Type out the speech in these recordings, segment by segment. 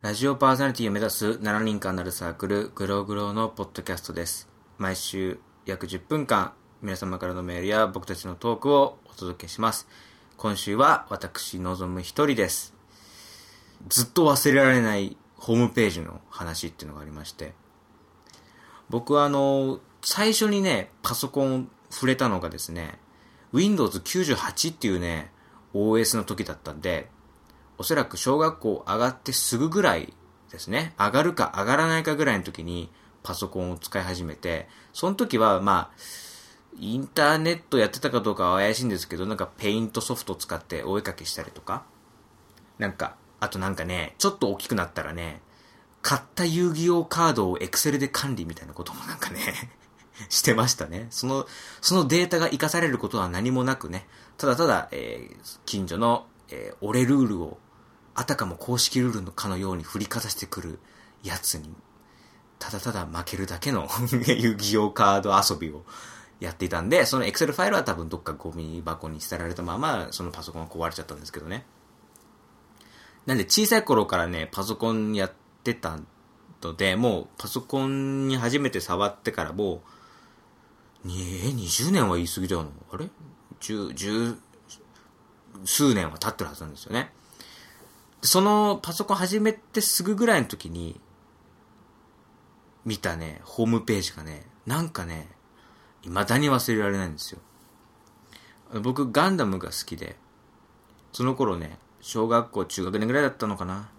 ラジオパーソナリティを目指す7人間なるサークル、グローグローのポッドキャストです。毎週約10分間、皆様からのメールや僕たちのトークをお届けします。今週は私、のぞむ一人です。ずっと忘れられないホームページの話っていうのがありまして、僕はあの、最初にね、パソコンを触れたのがですね、Windows 98っていうね、OS の時だったんで、おそらく小学校上がってすぐぐらいですね。上がるか上がらないかぐらいの時にパソコンを使い始めて、その時はまあ、インターネットやってたかどうかは怪しいんですけど、なんかペイントソフト使ってお絵かきしたりとか、なんか、あとなんかね、ちょっと大きくなったらね、買った遊戯王カードをエクセルで管理みたいなこともなんかね、してましたね。その、そのデータが活かされることは何もなくね、ただただ、えー近所の、えー俺ルールをあたかも公式ルールのかのように振りかざしてくるやつに、ただただ負けるだけの遊戯王カード遊びをやっていたんで、その Excel ファイルは多分どっかゴミ箱に捨てられたまま、そのパソコンが壊れちゃったんですけどね。なんで小さい頃からね、パソコンやってたので、もうパソコンに初めて触ってからもう、え、20年は言い過ぎだよな。あれ ?10、10、数年は経ってるはずなんですよね。そのパソコン始めてすぐぐらいの時に見たね、ホームページがね、なんかね、未だに忘れられないんですよ。僕、ガンダムが好きで、その頃ね、小学校、中学年ぐらいだったのかな。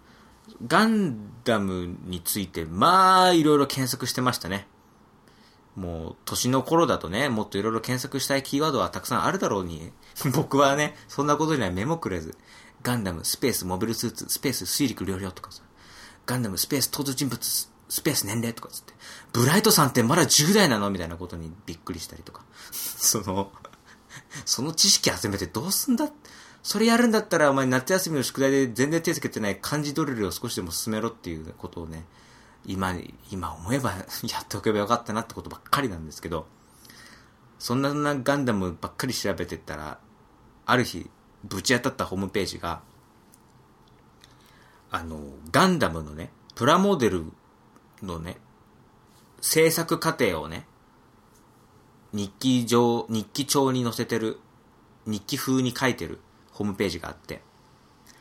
ガンダムについて、まあ、いろいろ検索してましたね。もう、年の頃だとね、もっといろいろ検索したいキーワードはたくさんあるだろうに、僕はね、そんなことには目もくれず、ガンダム、スペース、モビルスーツ、スペース、水陸両用とかさ、ガンダム、スペース、登場人物、スペース、年齢とかつって、ブライトさんってまだ10代なの？みたいなことにびっくりしたりとか、その、その知識集めてどうすんだ？それやるんだったら、お前夏休みの宿題で全然手つけてない漢字ドリルを少しでも進めろっていうことをね、今、今思えば やっておけばよかったなってことばっかりなんですけど、そんなガンダムばっかり調べてったら、ある日、ぶち当たったホームページが、あの、ガンダムのね、プラモデルのね、制作過程をね、日記上、日記帳に載せてる、日記風に書いてるホームページがあって、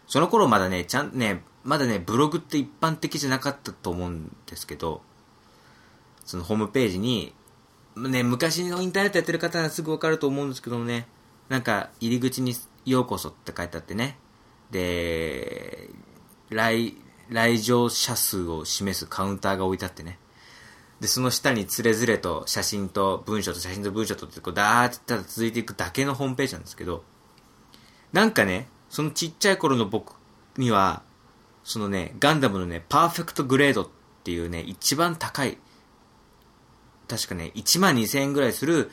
その頃まだね、ちゃん、ね、まだね、ブログって一般的じゃなかったと思うんですけど、そのホームページに、ね、昔のインターネットやってる方はすぐわかると思うんですけどもね、なんか入り口にようこそって書いてあってね、で、来、来場者数を示すカウンターが置いてあってね、で、その下につれづれと写真と文章と写真と文章とってこうダーってただ続いていくだけのホームページなんですけど、なんかね、そのちっちゃい頃の僕には、そのね、ガンダムのね、パーフェクトグレードっていうね、一番高い、確かね、1万2000円ぐらいする、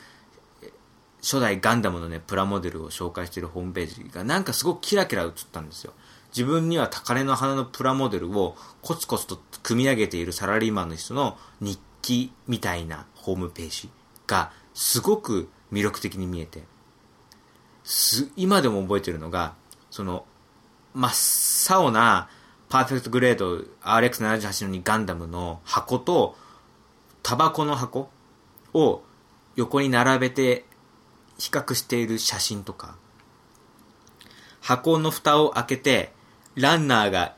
初代ガンダムのね、プラモデルを紹介しているホームページが、なんかすごくキラキラ映ったんですよ。自分には高嶺の花のプラモデルをコツコツと組み上げているサラリーマンの人の日記みたいなホームページがすごく魅力的に見えて、す、今でも覚えてるのが、その、真っ青なパーフェクトグレード RX78 の2ガンダムの箱と、タバコの箱を横に並べて比較している写真とか、箱の蓋を開けて、ランナーが、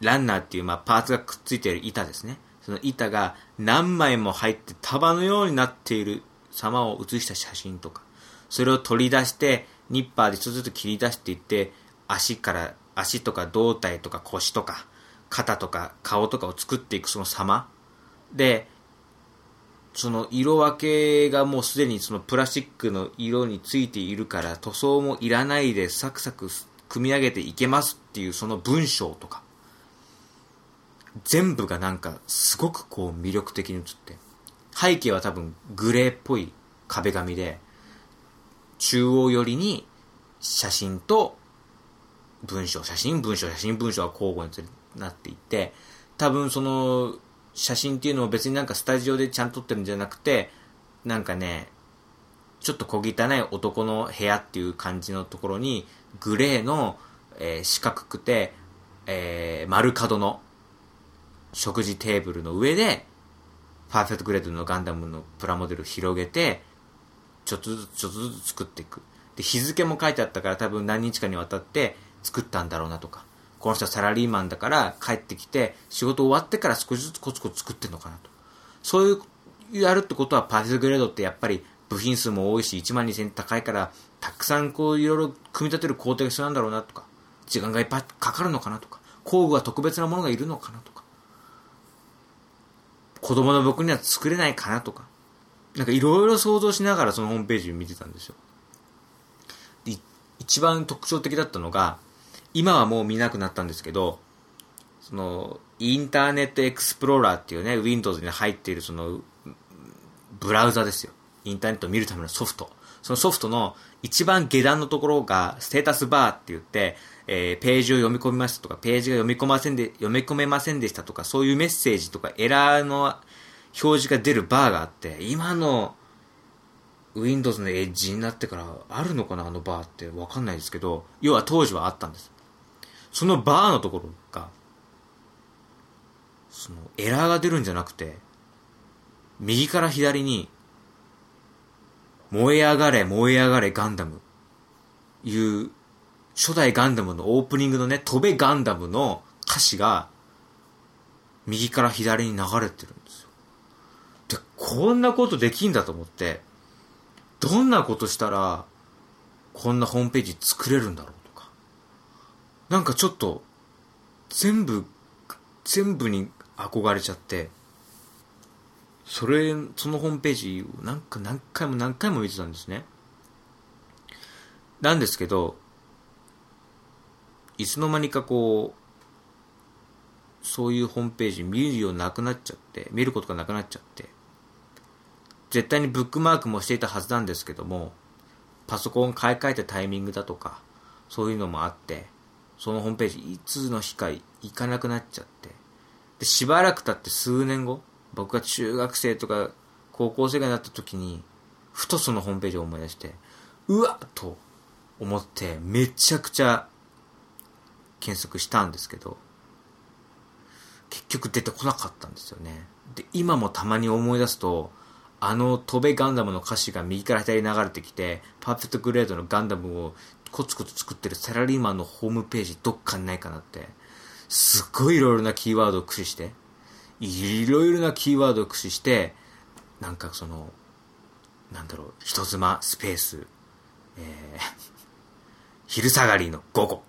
ランナーっていうまあパーツがくっついている板ですね。その板が何枚も入って束のようになっている様を写した写真とか、それを取り出して、ニッパーで一つずつ切り出していって、足から、足とか胴体とか腰とか、肩とか顔とかを作っていくその様。で、その色分けがもうすでにそのプラスチックの色についているから塗装もいらないでサクサク組み上げていけますっていうその文章とか。全部がなんかすごくこう魅力的に映って。背景は多分グレーっぽい壁紙で中央寄りに写真と文章写真文章写真文章が交互になっていって多分その写真っていうのを別になんかスタジオでちゃんと撮ってるんじゃなくて、なんかね、ちょっと小汚い男の部屋っていう感じのところに、グレーの、えー四角くて、えー、丸角の食事テーブルの上で、パーフェクトグレードのガンダムのプラモデル広げて、ちょっとずつちょっとずつ作っていく。で、日付も書いてあったから多分何日かにわたって作ったんだろうなとか、この人はサラリーマンだから帰ってきて仕事終わってから少しずつコツコツ作ってんのかなと。そういうやるってことはパーフェクトグレードってやっぱり部品数も多いし1万2000高いからたくさんこういろいろ組み立てる工程が必要なんだろうなとか、時間がいっぱいかかるのかなとか、工具は特別なものがいるのかなとか、子供の僕には作れないかなとか、なんかいろいろ想像しながらそのホームページを見てたんですよ。一番特徴的だったのが、今はもう見なくなったんですけど、その、インターネットエクスプローラーっていうね、Windows に入っているその、ブラウザですよ。インターネットを見るためのソフト。そのソフトの一番下段のところが、ステータスバーって言って、えー、ページを読み込みましたとか、ページが読み込ませんで、読み込めませんでしたとか、そういうメッセージとかエラーの表示が出るバーがあって、今の Windows のエッジになってからあるのかなあのバーってわかんないですけど、要は当時はあったんです。そのバーのところが、そのエラーが出るんじゃなくて、右から左に、燃え上がれ、燃え上がれガンダム、いう初代ガンダムのオープニングのね、飛べガンダムの歌詞が、右から左に流れてるんですよ。で、こんなことできんだと思って、どんなことしたら、こんなホームページ作れるんだろう。なんかちょっと、全部、全部に憧れちゃって、それ、そのホームページをなんか何回も何回も見てたんですね。なんですけど、いつの間にかこう、そういうホームページ見るようなくなっちゃって、見ることがなくなっちゃって、絶対にブックマークもしていたはずなんですけども、パソコン買い替えたタイミングだとか、そういうのもあって、そのホームページいつの日か行かなくなっちゃって、で、しばらく経って数年後、僕が中学生とか高校生になった時に、ふとそのホームページを思い出して、うわっと思って、めちゃくちゃ検索したんですけど、結局出てこなかったんですよね。で、今もたまに思い出すと、あの飛べガンダムの歌詞が右から左に流れてきて、パーフェクトグレードのガンダムをコツコツ作ってるサラリーマンのホームページどっかにないかなって、すっごいいろいろなキーワードを駆使して、いろいろなキーワードを駆使して、なんかその、なんだろう、人妻、スペース、えー、昼下がりの午後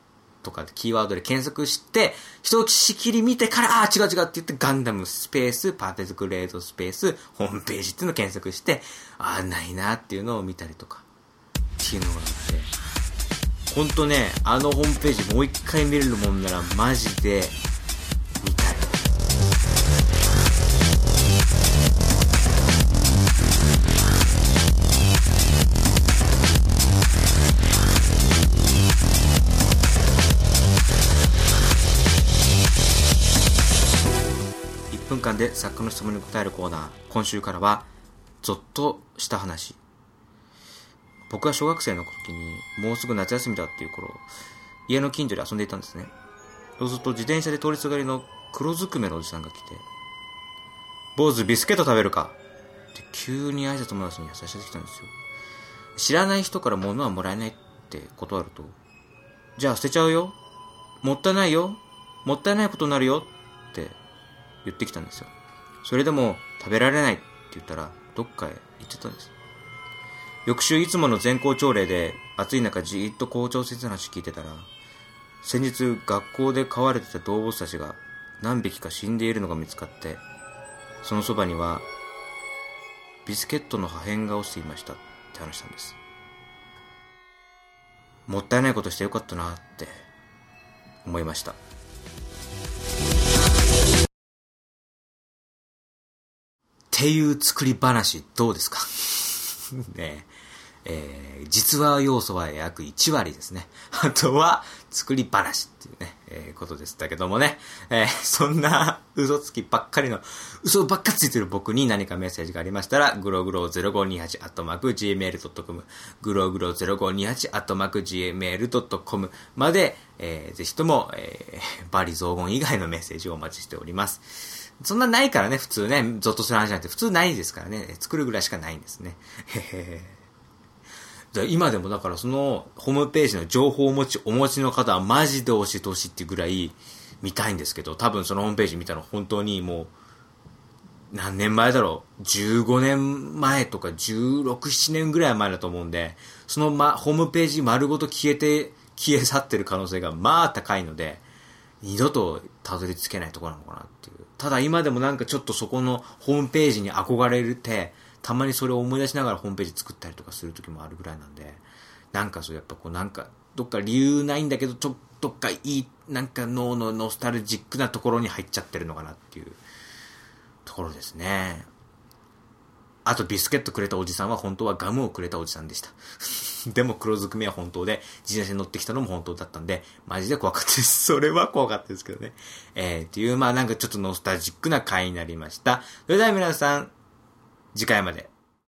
とかでキーワードで検索して、一しきり見てから、ああ、違う違うって言って、ガンダムスペース、パーティズグレードスペース、ホームページっていうのを検索して、ああ、ないなっていうのを見たりとか、っていうのがあって、ほんとね、あのホームページもう一回見れるもんなら、マジで、見たい。1分間で作家の質問に答えるコーナー。今週からは、ゾッとした話。僕が小学生の時に、もうすぐ夏休みだっていう頃、家の近所で遊んでいたんですね。そうすると自転車で通りすがりの黒ずくめのおじさんが来て、坊主ビスケット食べるか？って急に挨拶もなしに差し出てきたんですよ。知らない人から物はもらえないって断ると、じゃあ捨てちゃうよもったいないよもったいないことになるよって言ってきたんですよ。それでも食べられないって言ったら、どっかへ行っちゃったんです。翌週いつもの全校朝礼で暑い中じーっと校長先生の話聞いてたら、先日学校で飼われてた動物たちが何匹か死んでいるのが見つかって、そのそばにはビスケットの破片が落ちていましたって話したんです。もったいないことしてよかったなって思いました。っていう作り話どうですか？ねえー、実話要素は約1割ですね。あとは、作り話っていうね、えー、ことでしたけどもね、えー、そんな嘘つきばっかりの、嘘ばっかついてる僕に何かメッセージがありましたら、グログロ 0528-gmail.com、グログロ 0528-gmail.com まで、えー、ぜひとも、えー、バリ雑言以外のメッセージをお待ちしております。そんなないからね、普通ね、ゾッとする話なんて普通ないですからね、作るぐらいしかないんですね。へへへ今でもだからそのホームページの情報をお持ち、お持ちの方はマジで教えてほしいっていうぐらい見たいんですけど、多分そのホームページ見たの本当にもう、何年前だろう ?15 年前とか16、7年ぐらい前だと思うんで、そのま、ホームページ丸ごと消えて、消え去ってる可能性がまあ高いので、二度とたどり着けないところなのかなっていう。ただ今でもなんかちょっとそこのホームページに憧れて、たまにそれを思い出しながらホームページ作ったりとかする時もあるぐらいなんで、なんかそうやっぱこうなんか、どっか理由ないんだけど、ちょっとかいい、なんか脳のノスタルジックなところに入っちゃってるのかなっていうところですね。あとビスケットくれたおじさんは本当はガムをくれたおじさんでした。でも黒ずくめは本当で、自転車に乗ってきたのも本当だったんで、マジで怖かったです。それは怖かったですけどね。えー、っていう、まあなんかちょっとノスタルジックな回になりました。それでは皆さん、次回まで。